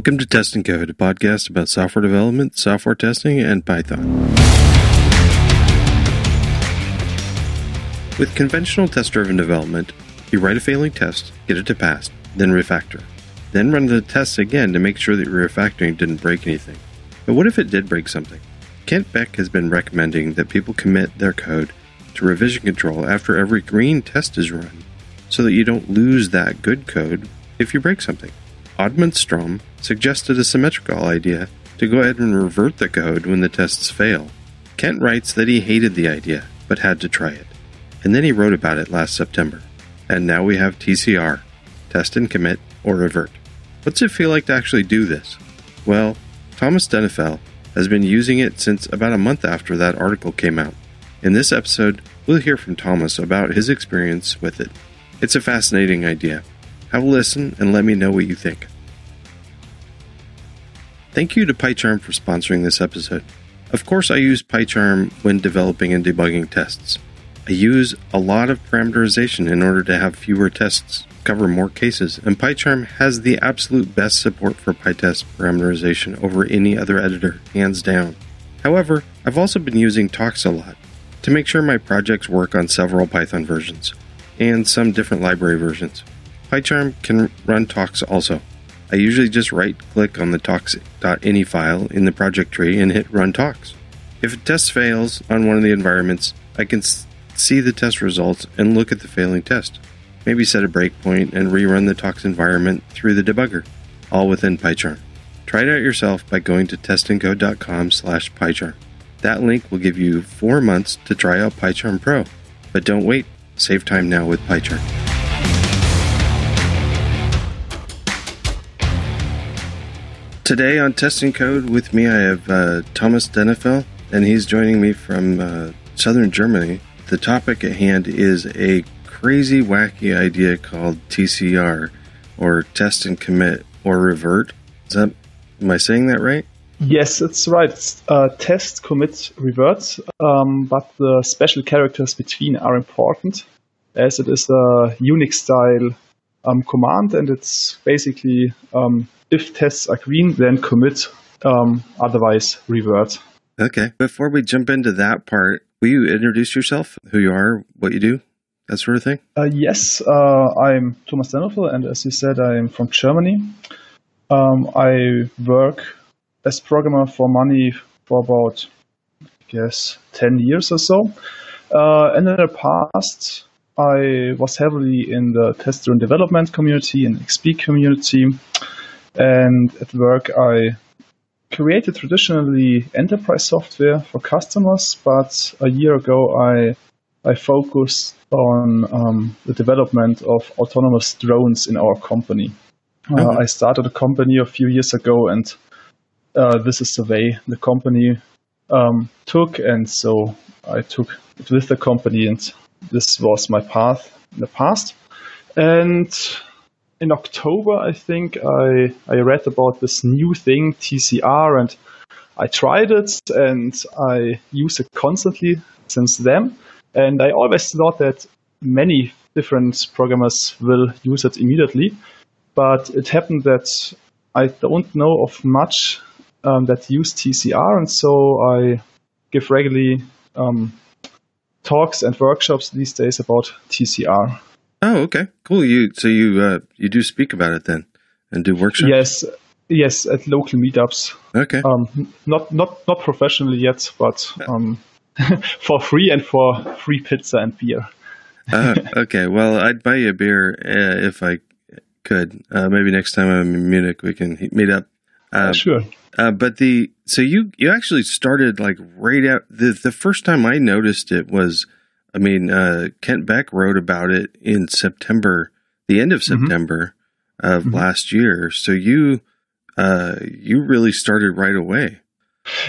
Welcome to Test and Code, a podcast about software development, software testing, and Python. With conventional test driven development, you write a failing test, get it to pass, then refactor. Then run the tests again to make sure that your refactoring didn't break anything. But what if it did break something? Kent Beck has been recommending that people commit their code to revision control after every green test is run so that you don't lose that good code if you break something. Oddmund Strom suggested a symmetrical idea to go ahead and revert the code when the tests fail. Kent writes that he hated the idea, but had to try it. And then he wrote about it last September. And now we have TCR test and commit or revert. What's it feel like to actually do this? Well, Thomas Deniffel has been using it since about a month after that article came out. In this episode, we'll hear from Thomas about his experience with it. It's a fascinating idea. Have a listen and let me know what you think. Thank you to PyCharm for sponsoring this episode. Of course, I use PyCharm when developing and debugging tests. I use a lot of parameterization in order to have fewer tests cover more cases, and PyCharm has the absolute best support for PyTest parameterization over any other editor, hands down. However, I've also been using Tox a lot to make sure my projects work on several Python versions and some different library versions. PyCharm can run Tox also. I usually just right click on the tox.ini file in the project tree and hit run tox. If a test fails on one of the environments, I can see the test results and look at the failing test. Maybe set a breakpoint and rerun the tox environment through the debugger, all within PyCharm. Try it out yourself by going to testandcode.com slash PyCharm. That link will give you four months to try out PyCharm Pro. But don't wait, save time now with PyCharm. Today on Test and Code with me, I have uh, Thomas Deniffel, and he's joining me from uh, southern Germany. The topic at hand is a crazy, wacky idea called TCR, or Test and Commit or Revert. Is that, am I saying that right? Yes, it's right. It's, uh, test, commit, revert, um, but the special characters between are important, as it is a Unix style um, command, and it's basically um, if tests are green, then commit, um, otherwise revert. Okay. Before we jump into that part, will you introduce yourself, who you are, what you do, that sort of thing? Uh, yes, uh, I'm Thomas Deniffel, and as you said, I'm from Germany. Um, I work as programmer for money for about, I guess, 10 years or so. Uh, and in the past, I was heavily in the test-driven development community and XP community. And at work, I created traditionally enterprise software for customers, but a year ago, I I focused on um, the development of autonomous drones in our company. Uh, I started a company a few years ago, and uh, this is the way the company um, took, and so I took it with the company, and this was my path in the past. And in October, I think I I read about this new thing TCR, and I tried it, and I use it constantly since then. And I always thought that many different programmers will use it immediately, but it happened that I don't know of much um, that use TCR, and so I give regularly um, talks and workshops these days about TCR. Oh, okay, cool. You so you uh, you do speak about it then, and do workshops. Yes, yes, at local meetups. Okay. Um, not not not professionally yet, but um, for free and for free pizza and beer. uh, okay, well, I'd buy you a beer uh, if I could. Uh, maybe next time I'm in Munich, we can meet up. Uh, sure. Uh, but the so you you actually started like right out the the first time I noticed it was I mean, uh, Kent Beck wrote about it in September, the end of mm-hmm. September mm-hmm. of mm-hmm. last year. So you, uh, you really started right away.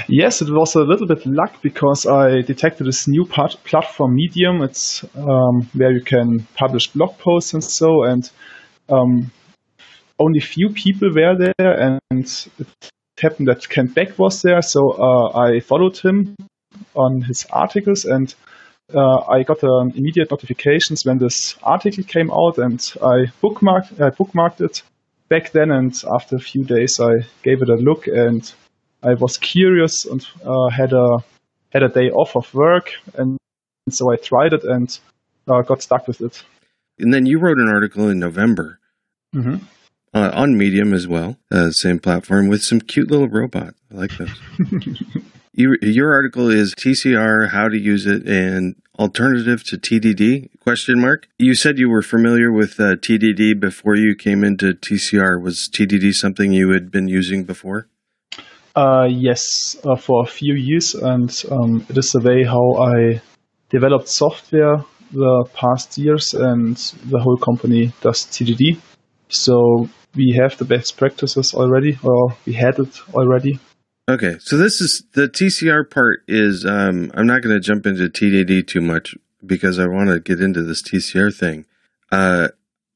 Yes, it was a little bit luck because I detected this new part, platform Medium. It's um, where you can publish blog posts and so, and um, only few people were there, and it happened that Kent Beck was there. So uh, I followed him on his articles and uh, I got um, immediate notifications when this article came out, and I bookmarked, I bookmarked it. back then, and after a few days, I gave it a look, and I was curious and uh, had a had a day off of work, and so I tried it and uh, got stuck with it. And then you wrote an article in November Mm-hmm. uh, on Medium as well, uh, same platform with some cute little robot. I like those. you, your article is TCR, how to use it, and alternative to TDD? Question mark. You said you were familiar with uh, TDD before you came into TCR. Was TDD something you had been using before? Uh, yes, uh, for a few years, and um, it is the way how I developed software the past years, and the whole company does TDD. So we have the best practices already, or we had it already. Okay, so this is the TCR part. Is um, I'm not going to jump into TDD too much because I want to get into this TCR thing. Uh,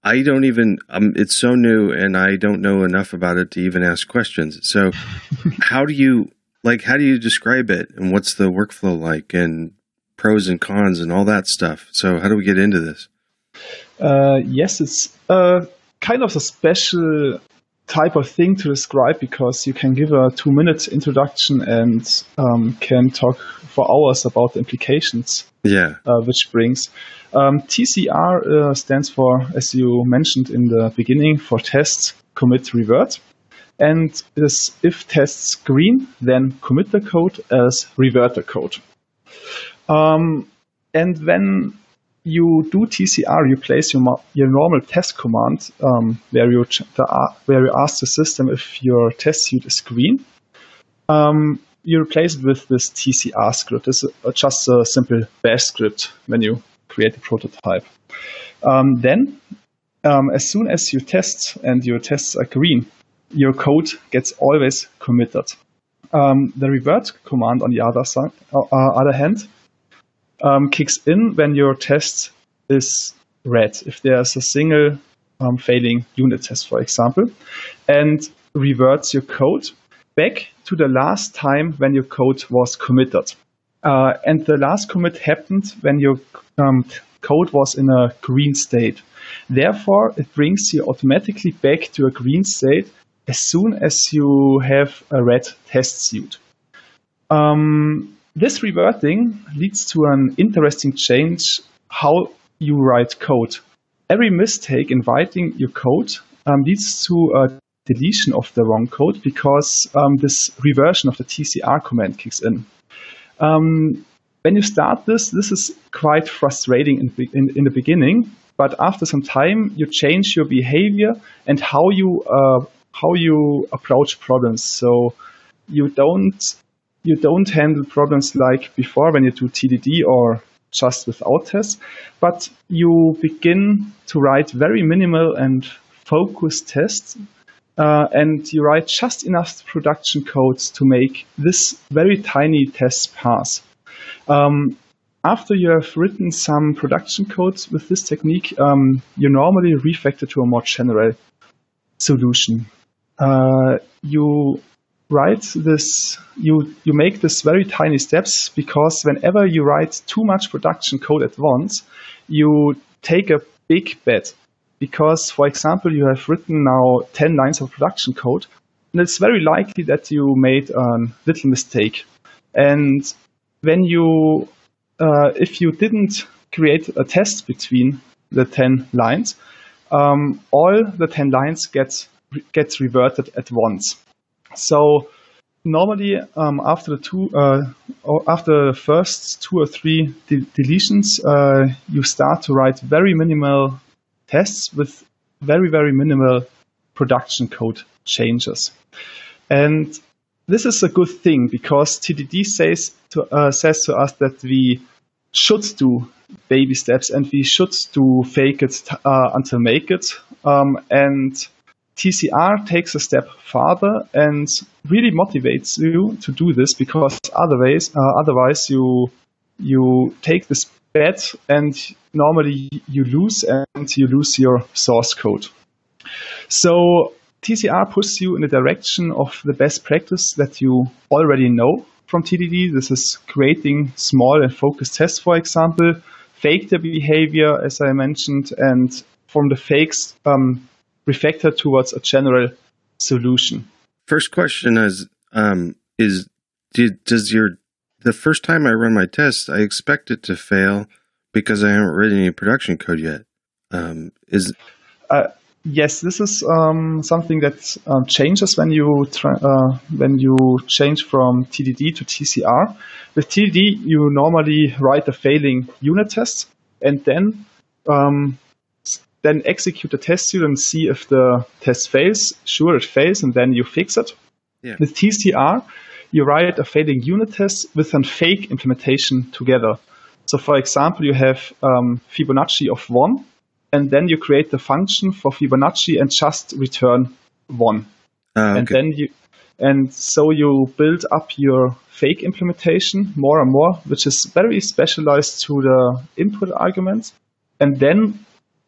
I don't even. Um, it's so new, and I don't know enough about it to even ask questions. So, how do you like? How do you describe it, and what's the workflow like, and pros and cons, and all that stuff? So, how do we get into this? Uh, yes, it's uh, kind of a special type of thing to describe because you can give a two minute introduction and um, can talk for hours about the implications Yeah. uh, which brings. Um, TCR uh, stands for, as you mentioned in the beginning, for test, commit, revert. And it is if tests green, then commit the code, as revert the code. Um, and when you do TCR, you place your, your normal test command um, where you the, where you ask the system if your test suite is green. Um, you replace it with this TCR script. It's just a simple bash script when you create a prototype. Um, then, um, as soon as you test and your tests are green, your code gets always committed. Um, the revert command, on the other side, uh, uh, other hand, um, kicks in when your test is red. If there's a single um, failing unit test, for example, and reverts your code back to the last time when your code was committed. Uh, and the last commit happened when your um, code was in a green state. Therefore, it brings you automatically back to a green state as soon as you have a red test suite. Um, this reverting leads to an interesting change how you write code. Every mistake in writing your code um, leads to a deletion of the wrong code because um, this reversion of the TCR command kicks in. Um, when you start this, this is quite frustrating in, in, in, the beginning, but after some time, you change your behavior and how you uh, how you approach problems. So you don't you don't handle problems like before when you do TDD or just without tests, but you begin to write very minimal and focused tests uh, and you write just enough production codes to make this very tiny test pass. Um, after you have written some production codes with this technique, um, you normally refactor to a more general solution. Uh, you write this, you, you make this very tiny steps because whenever you write too much production code at once, you take a big bet because, for example, you have written now 10 lines of production code, and it's very likely that you made a little mistake. And when you, uh, if you didn't create a test between the 10 lines, um, all the 10 lines get gets reverted at once. So normally um, after the two, uh, after the first two or three de deletions, uh, you start to write very minimal tests with very, very minimal production code changes. And this is a good thing because TDD says to, uh, says to us that we should do baby steps and we should do fake it uh, until make it. Um, and TCR takes a step farther and really motivates you to do this because otherwise, uh, otherwise you you take this bet and normally you lose and you lose your source code. So TCR pushes you in the direction of the best practice that you already know from TDD. This is creating small and focused tests, for example, fake the behavior, as I mentioned, and from the fakes, um, refactor towards a general solution. First question is um, is did, does your the first time I run my test, I expect it to fail because I haven't written any production code yet. Um, is uh, yes, this is um, something that um, changes when you uh, when you change from TDD to TCR. With TDD, you normally write a failing unit test and then um, then execute the test suite and see if the test fails. Sure, it fails, and then you fix it. Yeah. With TCR, you write a failing unit test with a fake implementation together. So, for example, you have um, Fibonacci of one, and then you create the function for Fibonacci and just return one. uh, okay. And then you, and so you build up your fake implementation more and more, which is very specialized to the input argument. And then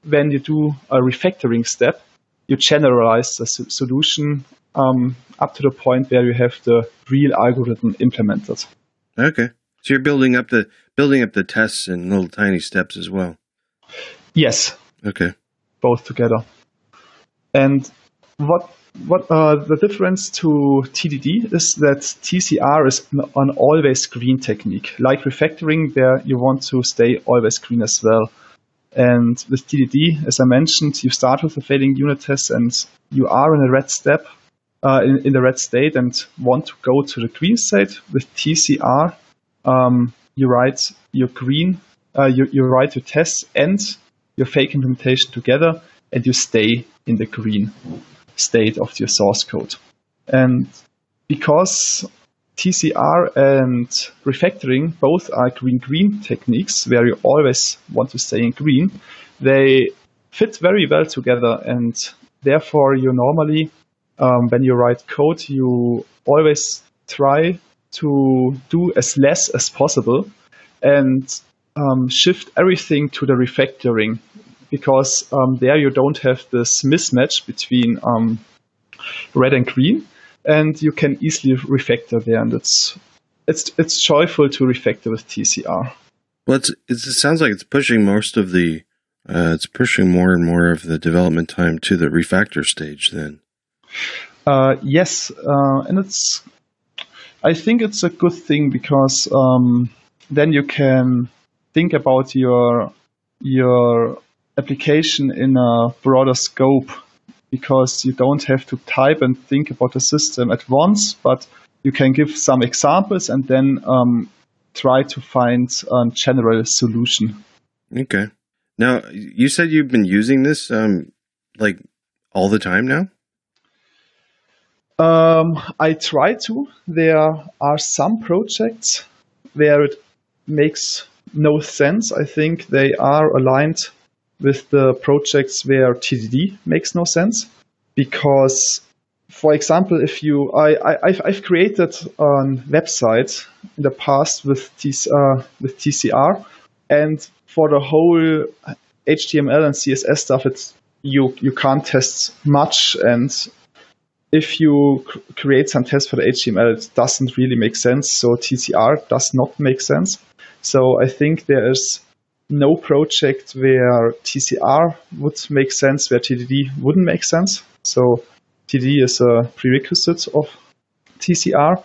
when you do a refactoring step, you generalize the solution um, up to the point where you have the real algorithm implemented. okay. So you're building up the building up the tests in little tiny steps as well. Yes, Okay. both together. And what what uh, the difference to TDD is that TCR is an always green technique. Like refactoring, there you want to stay always green as well. And with TDD, as I mentioned, you start with a failing unit test, and you are in a red step, uh, in, in the red state, and want to go to the green state. With TCR, um, you write your green, uh, you, you write your tests and your fake implementation together, and you stay in the green state of your source code. And because TCR and refactoring both are green green techniques where you always want to stay in green, they fit very well together. And therefore, you normally, um, when you write code, you always try to do as less as possible and um, shift everything to the refactoring because um, there you don't have this mismatch between um, red and green, and you can easily refactor there, and it's it's it's joyful to refactor with TCR. Well, it's, it sounds like it's pushing most of the uh, it's pushing more and more of the development time to the refactor stage. Then. Uh, yes, uh, and it's I think it's a good thing because um, then you can think about your your application in a broader scope because you don't have to type and think about the system at once, but you can give some examples and then um, try to find a general solution. Okay. Now you said you've been using this um, like all the time now. Um, I try to. There are some projects where it makes no sense. I think they are aligned with the projects where TDD makes no sense because, for example, if you, I, I have I've created a website in the past with TC, uh, with TCR, and for the whole HTML and CSS stuff, it's you you can't test much, and if you cr- create some tests for the HTML, it doesn't really make sense. So TCR does not make sense. So I think there is no project where TCR would make sense, where TDD wouldn't make sense. So TDD is a prerequisite of TCR.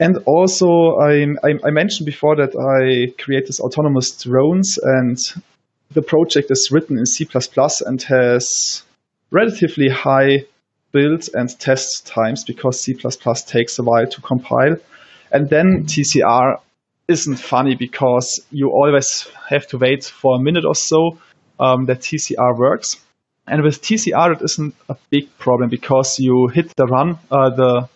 And also, I, I, mentioned before that I create this autonomous drones, and the project is written in C++ and has relatively high build and test times because C++ takes a while to compile. And then TCR isn't funny because you always have to wait for a minute or so um, that TCR works. And with TCR, it isn't a big problem because you hit the run, uh, the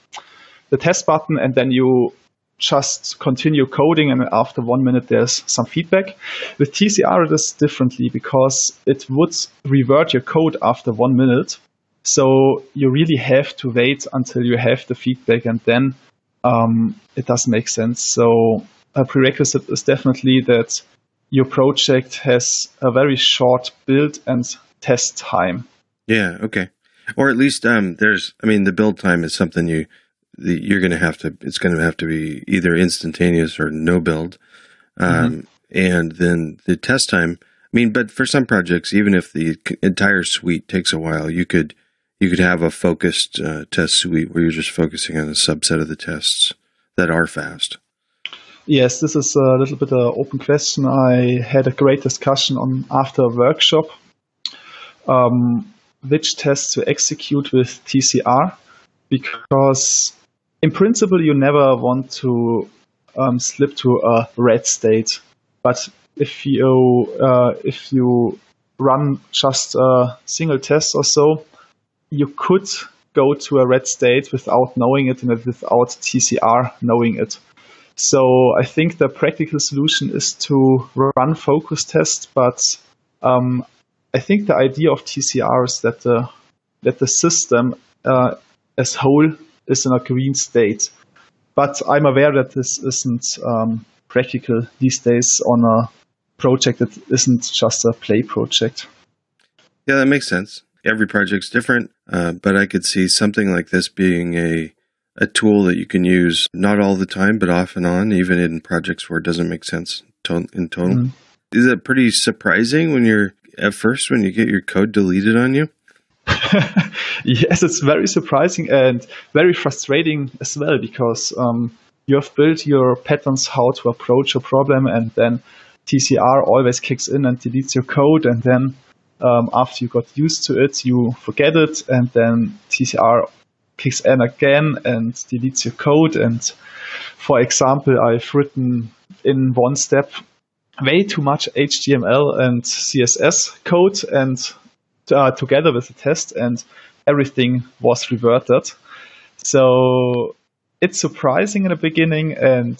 the test button, and then you just continue coding, and after one minute, there's some feedback. With TCR, it is differently because it would revert your code after one minute. So you really have to wait until you have the feedback, and then um, it doesn't make sense. So a prerequisite is definitely that your project has a very short build and test time. Yeah. Okay. Or at least um, there's. I mean, the build time is something you the, you're going to have to. It's going to have to be either instantaneous or no build. Um, And then the test time. I mean, but for some projects, even if the entire suite takes a while, you could you could have a focused uh, test suite where you're just focusing on a subset of the tests that are fast. Yes, this is a little bit an open question. I had a great discussion on after a workshop um, which tests to execute with TCR because in principle you never want to um, slip to a red state, but if you uh, if you run just a single test or so, you could go to a red state without knowing it and without TCR knowing it. So I think the practical solution is to run focus tests, but um, I think the idea of TCR is that the that the system uh, as whole is in a green state. But I'm aware that this isn't um, practical these days on a project that isn't just a play project. Yeah, that makes sense. Every project's different, uh, but I could see something like this being a a tool that you can use not all the time, but off and on, even in projects where it doesn't make sense in total. Mm. Is it pretty surprising when you're at first when you get your code deleted on you? yes, it's very surprising and very frustrating as well because um, you have built your patterns how to approach a problem, and then TCR always kicks in and deletes your code, and then um, after you got used to it, you forget it, and then TCR kicks in again and deletes your code. And for example, I've written in one step way too much HTML and CSS code and uh, together with the test, and everything was reverted. So it's surprising in the beginning and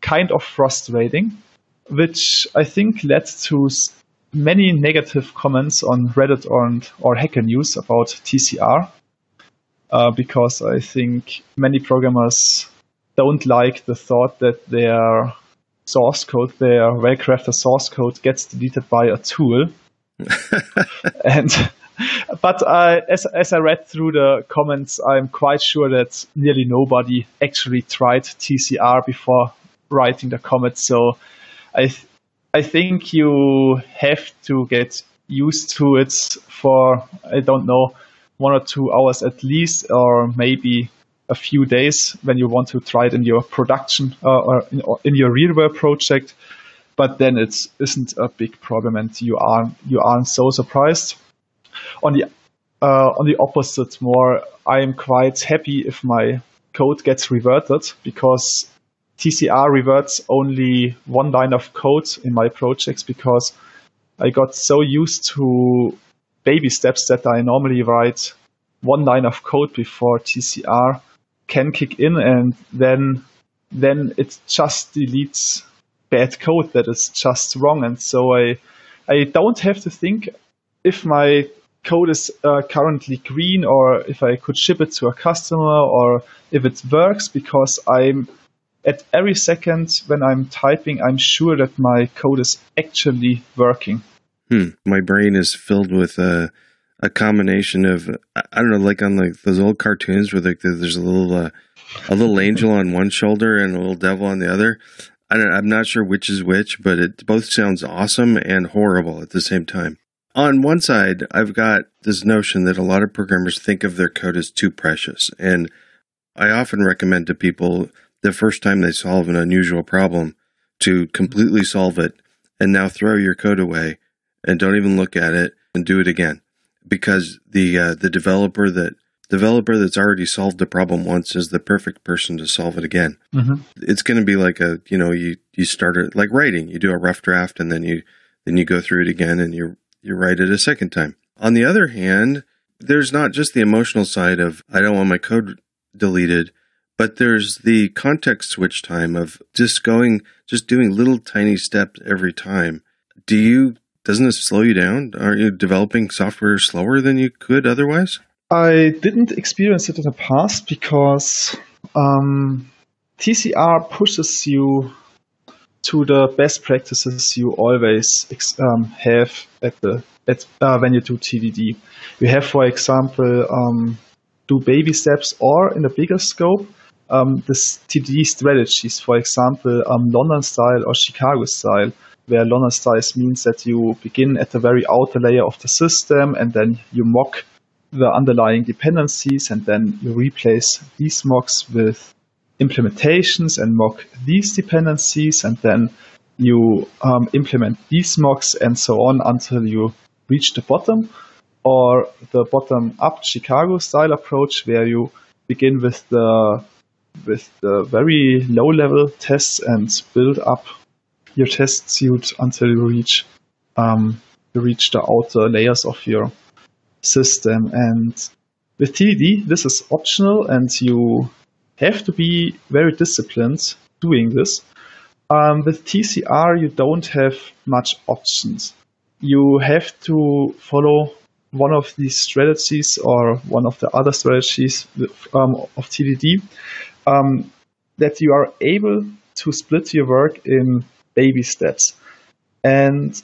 kind of frustrating, which I think led to many negative comments on Reddit or, or Hacker News about TCR uh, because I think many programmers don't like the thought that their source code, their well-crafted source code, gets deleted by a tool. and but uh, as as I read through the comments, I'm quite sure that nearly nobody actually tried TCR before writing the comment. So I th- I think you have to get used to it for I don't know one or two hours at least, or maybe a few days when you want to try it in your production uh, or in, or in your real world project. But then it isn't a big problem, and you aren't you aren't so surprised. On the uh, on the opposite, more I am quite happy if my code gets reverted because TCR reverts only one line of code in my projects because I got so used to baby steps that I normally write one line of code before TCR can kick in and then then it just deletes bad code that is just wrong and so I I don't have to think if my code is uh, currently green or if I could ship it to a customer or if it works because I'm at every second when I'm typing I'm sure that my code is actually working. Hmm. My brain is filled with a a combination of I don't know, like on like those old cartoons where like there's a little uh, a little angel on one shoulder and a little devil on the other. I don't, I'm not sure which is which, but it both sounds awesome and horrible at the same time. On one side, I've got this notion that a lot of programmers think of their code as too precious, and I often recommend to people the first time they solve an unusual problem to completely solve it and now throw your code away and don't even look at it and do it again because the uh, the developer that developer that's already solved the problem once is the perfect person to solve it again. Mm-hmm. It's going to be like a you know you you start it like writing. You do a rough draft and then you then you go through it again and you you write it a second time. On the other hand, there's not just the emotional side of I don't want my code deleted, but there's the context switch time of just going just doing little tiny steps every time. Do you doesn't it slow you down? Aren't you developing software slower than you could otherwise? I didn't experience it in the past because um, TCR pushes you to the best practices you always um, have at the at uh, when you do TDD. You have, for example, um, do baby steps, or in a bigger scope, um, this TDD strategies. For example, um, London style or Chicago style where London style means that you begin at the very outer layer of the system and then you mock the underlying dependencies and then you replace these mocks with implementations and mock these dependencies and then you um, implement these mocks and so on until you reach the bottom or the bottom up Chicago style approach where you begin with the with the very low level tests and build up your test suite until you reach um, you reach the outer layers of your system. And with TDD, this is optional, and you have to be very disciplined doing this. Um, with TCR, you don't have much options. You have to follow one of these strategies or one of the other strategies um, of TDD um, that you are able to split your work in baby steps. And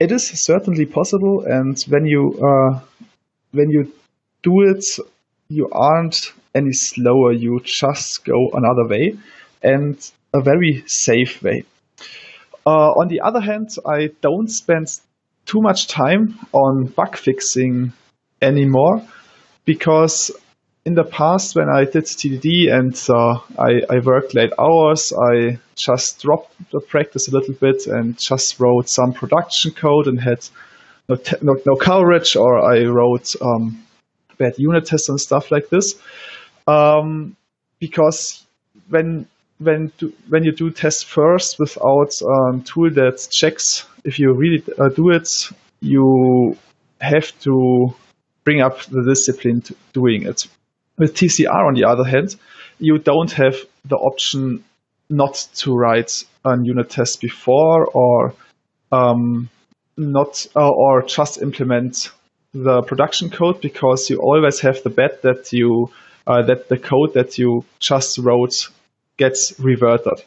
it is certainly possible. And when you uh, when you do it, you aren't any slower. You just go another way, and a very safe way. Uh, on the other hand, I don't spend too much time on bug fixing anymore because in the past when I did TDD and uh, I, I, worked late hours, I just dropped the practice a little bit and just wrote some production code and had no, te- no, no, coverage, or I wrote um, bad unit tests and stuff like this. Um, because when when do, when you do tests first without a um, tool that checks if you really uh, do it, you have to bring up the discipline to doing it. With TCR, on the other hand, you don't have the option not to write a unit test before or um, not uh, or just implement the production code because you always have the bet that you uh, that the code that you just wrote gets reverted,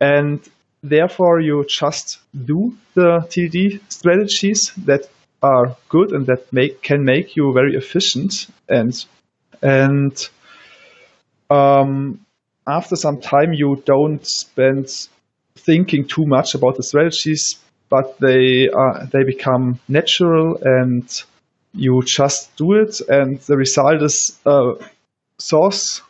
and therefore you just do the TDD strategies that are good and that make can make you very efficient and and um, after some time you don't spend thinking too much about the strategies but they are they become natural and you just do it. And the result is a source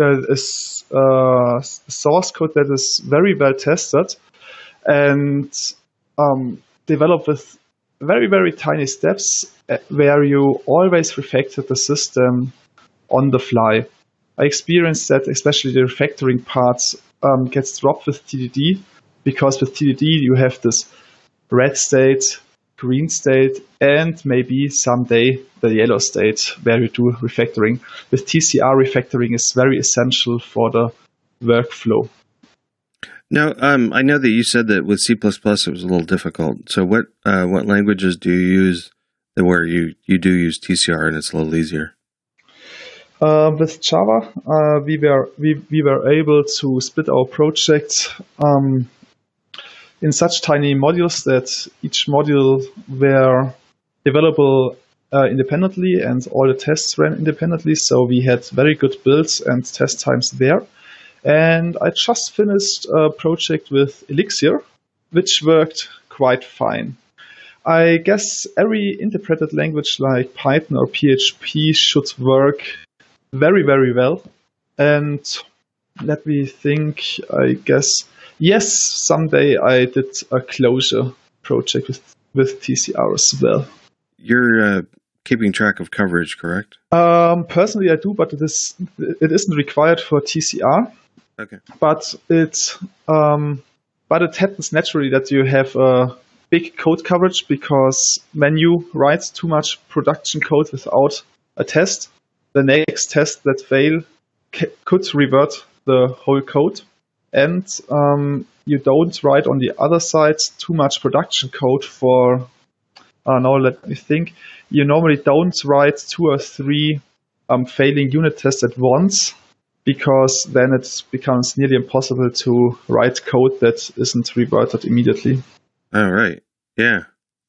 uh, is uh, source code that is very well tested and um, developed with very very tiny steps uh, where you always refactor the system on the fly. I experienced that especially the refactoring parts um, gets dropped with TDD because with TDD you have this red state, green state, and maybe someday the yellow state where you do refactoring. With TCR, refactoring is very essential for the workflow. Now, um, I know that you said that with C++ it was a little difficult. So, what uh, what languages do you use where you, you do use TCR and it's a little easier? Uh, with Java, uh, we were we, we were able to split our project um, in such tiny modules that each module were developable uh, independently and all the tests ran independently. So we had very good builds and test times there. And I just finished a project with Elixir, which worked quite fine. I guess every interpreted language like Python or PHP should work very, very well. And let me think, I guess, yes, someday I did a Clojure project with, with TCR as well. You're uh, keeping track of coverage, correct? Um, personally, I do, but it is it isn't required for TCR. Okay. But it's um, but it happens naturally that you have a big code coverage because when you write too much production code without a test, the next test that fail could revert the whole code. And um, you don't write on the other side too much production code for, uh, now let me think, you normally don't write two or three um, failing unit tests at once because then it becomes nearly impossible to write code that isn't reverted immediately. All right. Yeah.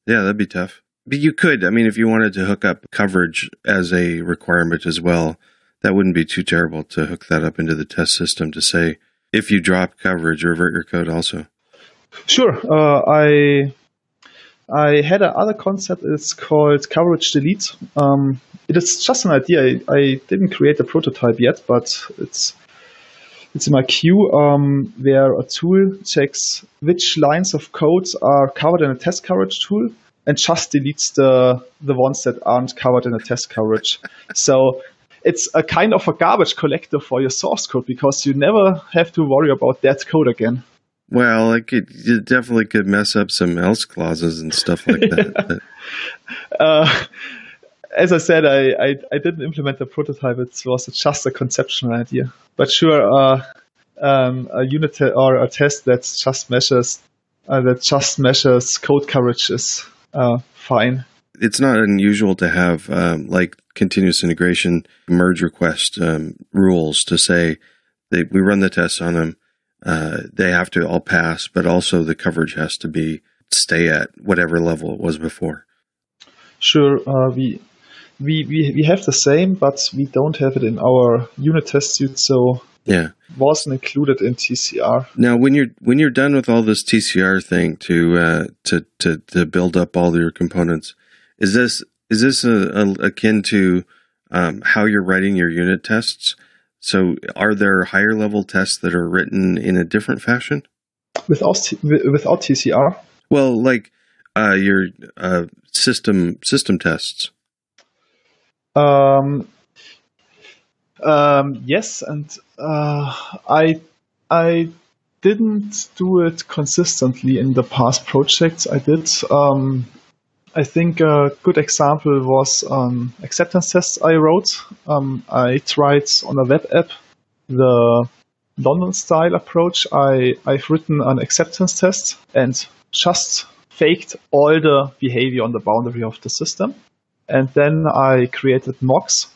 Yeah, that'd be tough. But you could, I mean, if you wanted to hook up coverage as a requirement as well, that wouldn't be too terrible to hook that up into the test system to say, if you drop coverage, revert your code also. Sure. Uh, I I had another concept. It's called coverage delete. Um, it is just an idea. I, I, didn't create a prototype yet, but it's it's in my queue um, where a tool checks which lines of code are covered in a test coverage tool and just deletes the the ones that aren't covered in the test coverage. so it's a kind of a garbage collector for your source code because you never have to worry about that code again. Well, it, could, it definitely could mess up some else clauses and stuff like that. uh, as I said, I, I, I, didn't implement the prototype. It was just a conceptual idea. But sure, uh, um, a unit or a test that just measures uh, that just measures code coverage is uh, fine. It's not unusual to have um, like continuous integration merge request um, rules to say that we run the tests on them uh, they have to all pass, but also the coverage has to be stay at whatever level it was before. Sure, uh, we, we we we have the same, but we don't have it in our unit test suite, so yeah, wasn't included in TCR. Now, when you're when you're done with all this TCR thing to uh, to to to build up all your components, is this is this a, a, akin to um, how you're writing your unit tests? So, are there higher level tests that are written in a different fashion? Without without TCR? Well, like uh, your uh, system system tests. Um, um, yes, and uh, I I didn't do it consistently in the past projects. I did. Um, I think a good example was um, acceptance tests I wrote. Um, I tried on a web app the London style approach. I, I've written an acceptance test and just faked all the behavior on the boundary of the system. And then I created mocks,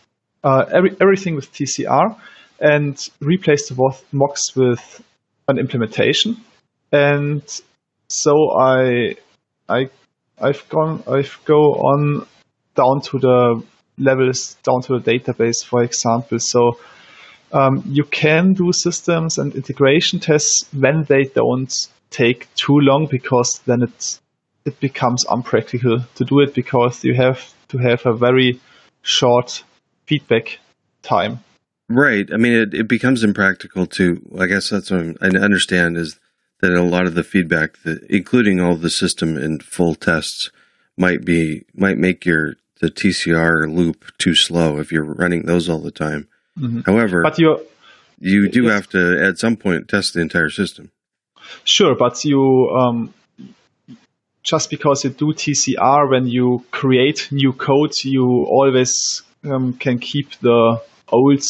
uh, every, everything with TCR, and replaced the mocks with an implementation. And so I I I've gone, I've go on down to the levels, down to the database, for example. So um, you can do systems and integration tests when they don't take too long because then it it becomes unpractical to do it because you have to have a very short feedback time. Right. I mean, it, it becomes impractical to. I guess that's what I understand is that a lot of the feedback, that, including all the system and full tests, might be might make your the TCR loop too slow if you're running those all the time. Mm-hmm. However, but you you do yes. have to at some point test the entire system. Sure, but you um, just because you do TCR when you create new code, you always um, can keep the old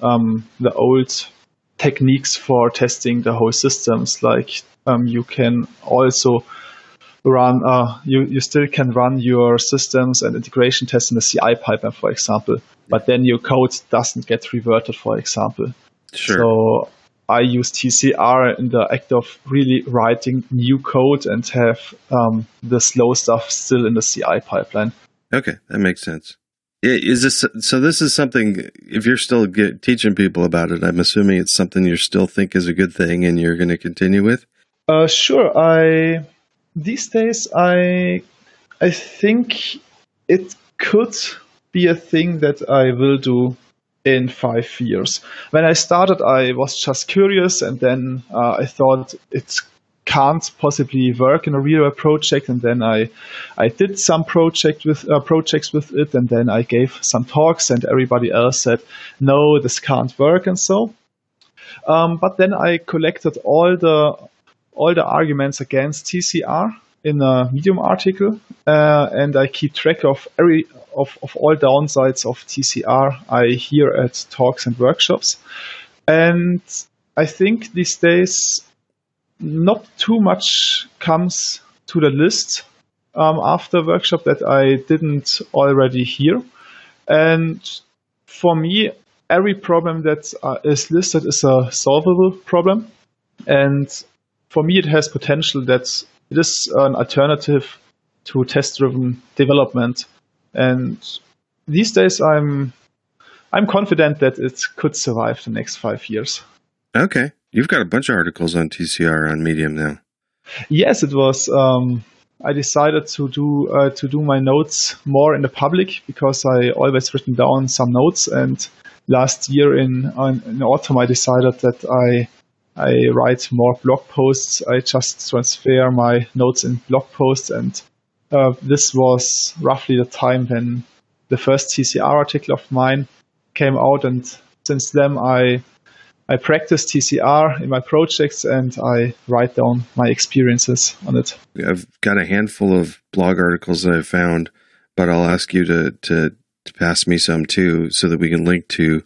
um, the old techniques for testing the whole systems. Like um, you can also run, uh, you, you still can run your systems and integration tests in the CI pipeline, for example, but then your code doesn't get reverted, for example. Sure. So I use TCR in the act of really writing new code and have um, the slow stuff still in the CI pipeline. Okay, that makes sense. Is this so? This is something. If you're still get, teaching people about it, I'm assuming it's something you still think is a good thing, and you're going to continue with. Uh, sure. I these days I I think it could be a thing that I will do in five years. When I started, I was just curious, and then uh, I thought it's can't possibly work in a real project. And then I, I did some project with uh, projects with it, and then I gave some talks, and everybody else said, "No, this can't work," and so. Um, but then I collected all the all the arguments against TCR in a Medium article, uh, and I keep track of every of, of all downsides of TCR I hear at talks and workshops. And I think these days not too much comes to the list um, after workshop that I didn't already hear. And for me, every problem that uh, is listed is a solvable problem. And for me, it has potential that it is an alternative to test-driven development. And these days, I'm I'm confident that it could survive the next five years. Okay. You've got a bunch of articles on TCR on Medium now. Yes, it was. Um, I decided to do uh, to do my notes more in the public because I always written down some notes. And last year in in autumn, I decided that I I write more blog posts. I just transfer my notes in blog posts, and uh, this was roughly the time when the first TCR article of mine came out. And since then, I I practice TCR in my projects and I write down my experiences on it. I've got a handful of blog articles that I've found, but I'll ask you to, to, to pass me some too so that we can link to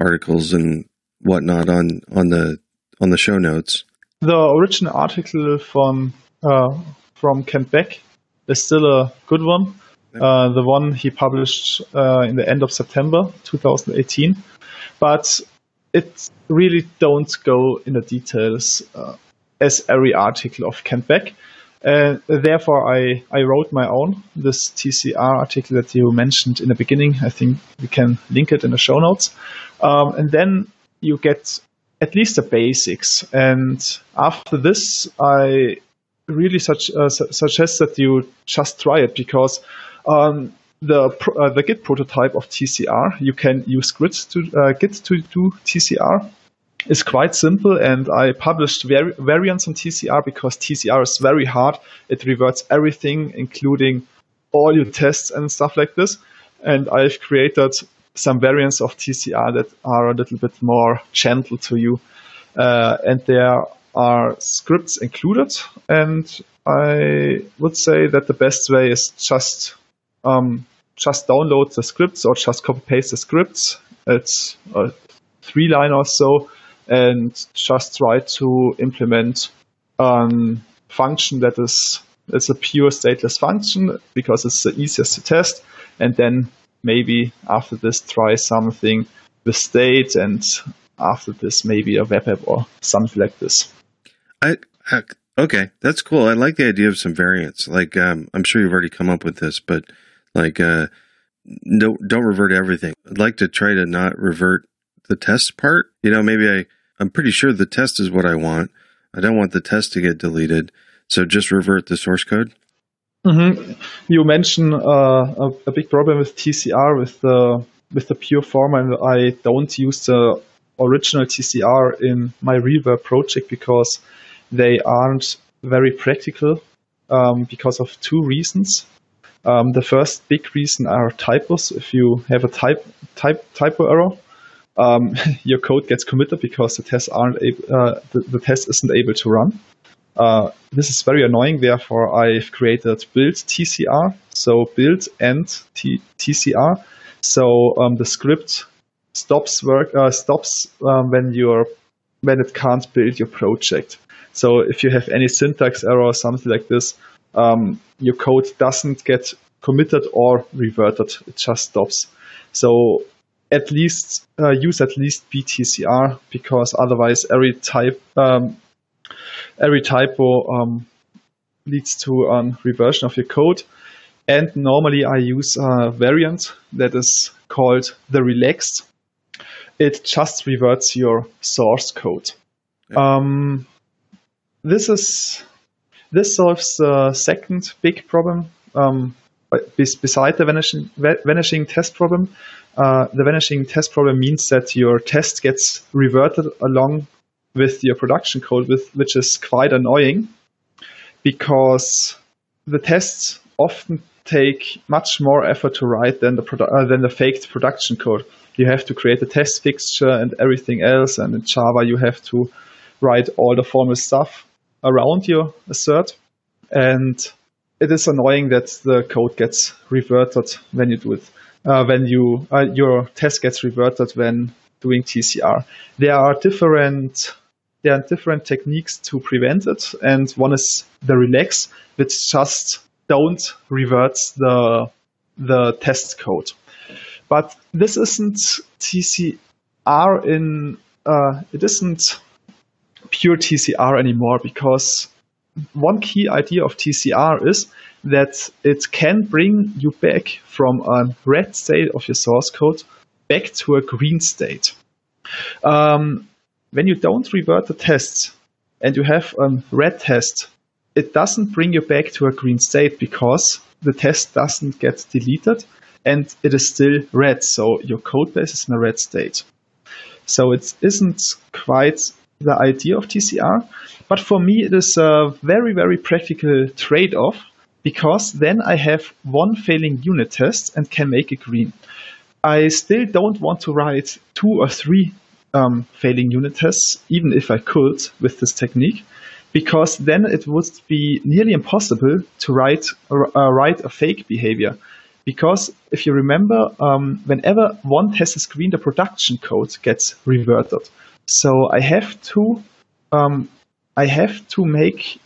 articles and whatnot on, on the on the show notes. The original article from uh, from Kent Beck is still a good one. Uh, the one he published uh, in the end of September 2018. But it really don't go in the details uh, as every article of Kent Beck. Uh, therefore, I, I wrote my own, this TCR article that you mentioned in the beginning. I think we can link it in the show notes. Um, and then you get at least the basics. And after this, I really such, uh, su- suggest that you just try it because um, the uh, the Git prototype of TCR. You can use Git to uh, Git to do TCR. It's quite simple, and I published vari- variants on TCR because TCR is very hard. It reverts everything, including all your tests and stuff like this. And I've created some variants of TCR that are a little bit more gentle to you, uh, and there are scripts included. And I would say that the best way is just um, just download the scripts or just copy paste the scripts. It's a three line or so, and just try to implement a function that is it's a pure stateless function because it's the easiest to test, and then maybe after this try something with state, and after this maybe a web app or something like this. I, I okay, that's cool. I like the idea of some variants. Like um, I'm sure you've already come up with this, but like, uh, no, don't revert everything. I'd like to try to not revert the test part. You know, maybe I, I'm pretty sure the test is what I want. I don't want the test to get deleted. So just revert the source code. Mm-hmm. You mentioned uh, a, a, big problem with TCR with the with the pure format. I don't use the original TCR in my reverb project because they aren't very practical um, because of two reasons. Um, the first big reason are typos. If you have a type, type typo error, um, your code gets committed because the test aren't able, uh, the, the, test isn't able to run. Uh, this is very annoying. Therefore, I've created build TCR. So build and T- TCR. So um, the script stops work uh, stops um, when you're when it can't build your project. So if you have any syntax error or something like this, um, your code doesn't get committed or reverted. It just stops. So at least uh, use at least BTCR because otherwise every type um, every typo um, leads to a reversion of your code. And normally I use a variant that is called the relaxed. It just reverts your source code. Um, this is this solves the second big problem um, beside the vanishing, vanishing test problem. Uh, the vanishing test problem means that your test gets reverted along with your production code, with, which is quite annoying because the tests often take much more effort to write than the produ- uh, than the faked production code. You have to create a test fixture and everything else, and in Java you have to write all the formal stuff around your assert. And it is annoying that the code gets reverted when you do it. Uh, when you uh, your test gets reverted when doing TCR. There are different there are different techniques to prevent it, and one is the relax, which just don't revert the the test code. But this isn't TCR in uh, it isn't pure TCR anymore because one key idea of TCR is that it can bring you back from a red state of your source code back to a green state. Um, when you don't revert the tests and you have a red test it doesn't bring you back to a green state because the test doesn't get deleted and it is still red. So your code base is in a red state. So it isn't quite the idea of TCR, but for me it is a very, very practical trade off because then I have one failing unit test and can make it green. I still don't want to write two or three um, failing unit tests, even if I could with this technique, because then it would be nearly impossible to write uh, write a fake behavior. Because if you remember, um, whenever one test is green, the production code gets reverted. So I have to um, I have to make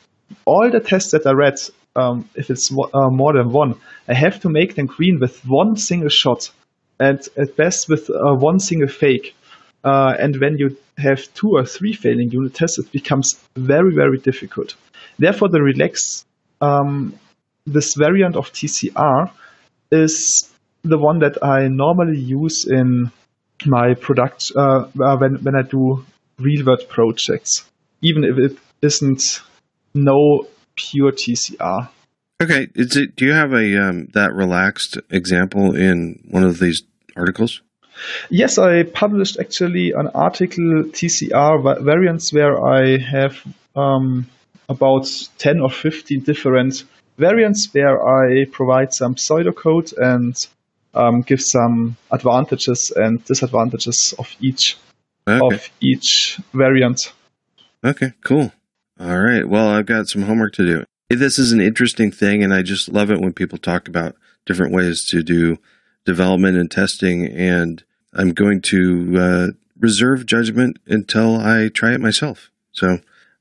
all the tests that I read, um, if it's uh, more than one, I have to make them green with one single shot, and at best with uh, one single fake. Uh, and when you have two or three failing unit tests, it becomes very, very difficult. Therefore, the relax, um, this variant of TCR is the one that I normally use in my product uh, uh, when when I do real world projects, even if it isn't no pure TCR. Okay, is it? Do you have a um, that relaxed example in one of these articles? Yes, I published actually an article TCR variants where I have um, about ten or fifteen different variants where I provide some pseudocode and um, give some advantages and disadvantages of each okay. of each variant. Okay, cool. All right. Well, I've got some homework to do. This is an interesting thing, and I just love it when people talk about different ways to do development and testing. And I'm going to uh, reserve judgment until I try it myself. So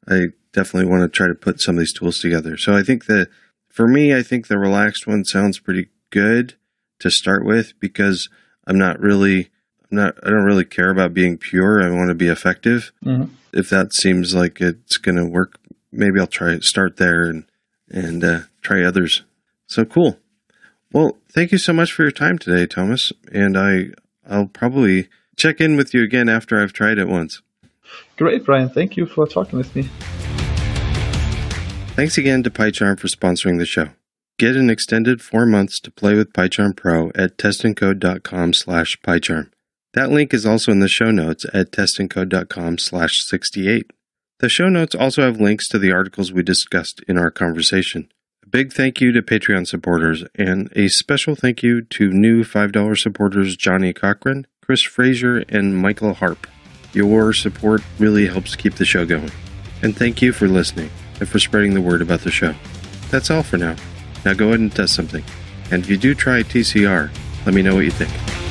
I definitely want to try to put some of these tools together. So I think that for me, I think the relaxed one sounds pretty good to start with because I'm not really I'm not I don't really care about being pure. I want to be effective. Mm-hmm. If that seems like it's going to work, maybe I'll try. Start there and and uh, try others. So cool. Well, thank you so much for your time today, Thomas. And I I'll probably check in with you again after I've tried it once. Great, Brian. Thank you for talking with me. Thanks again to PyCharm for sponsoring the show. Get an extended four months to play with PyCharm Pro at testandcode.com slash PyCharm. That link is also in the show notes at testandcode.com slash 68. The show notes also have links to the articles we discussed in our conversation. A big thank you to Patreon supporters, and a special thank you to new $5 supporters Johnny Cochran, Chris Frazier, and Michael Harp. Your support really helps keep the show going. And thank you for listening and for spreading the word about the show. That's all for now. Now go ahead and test something. And if you do try TCR, let me know what you think.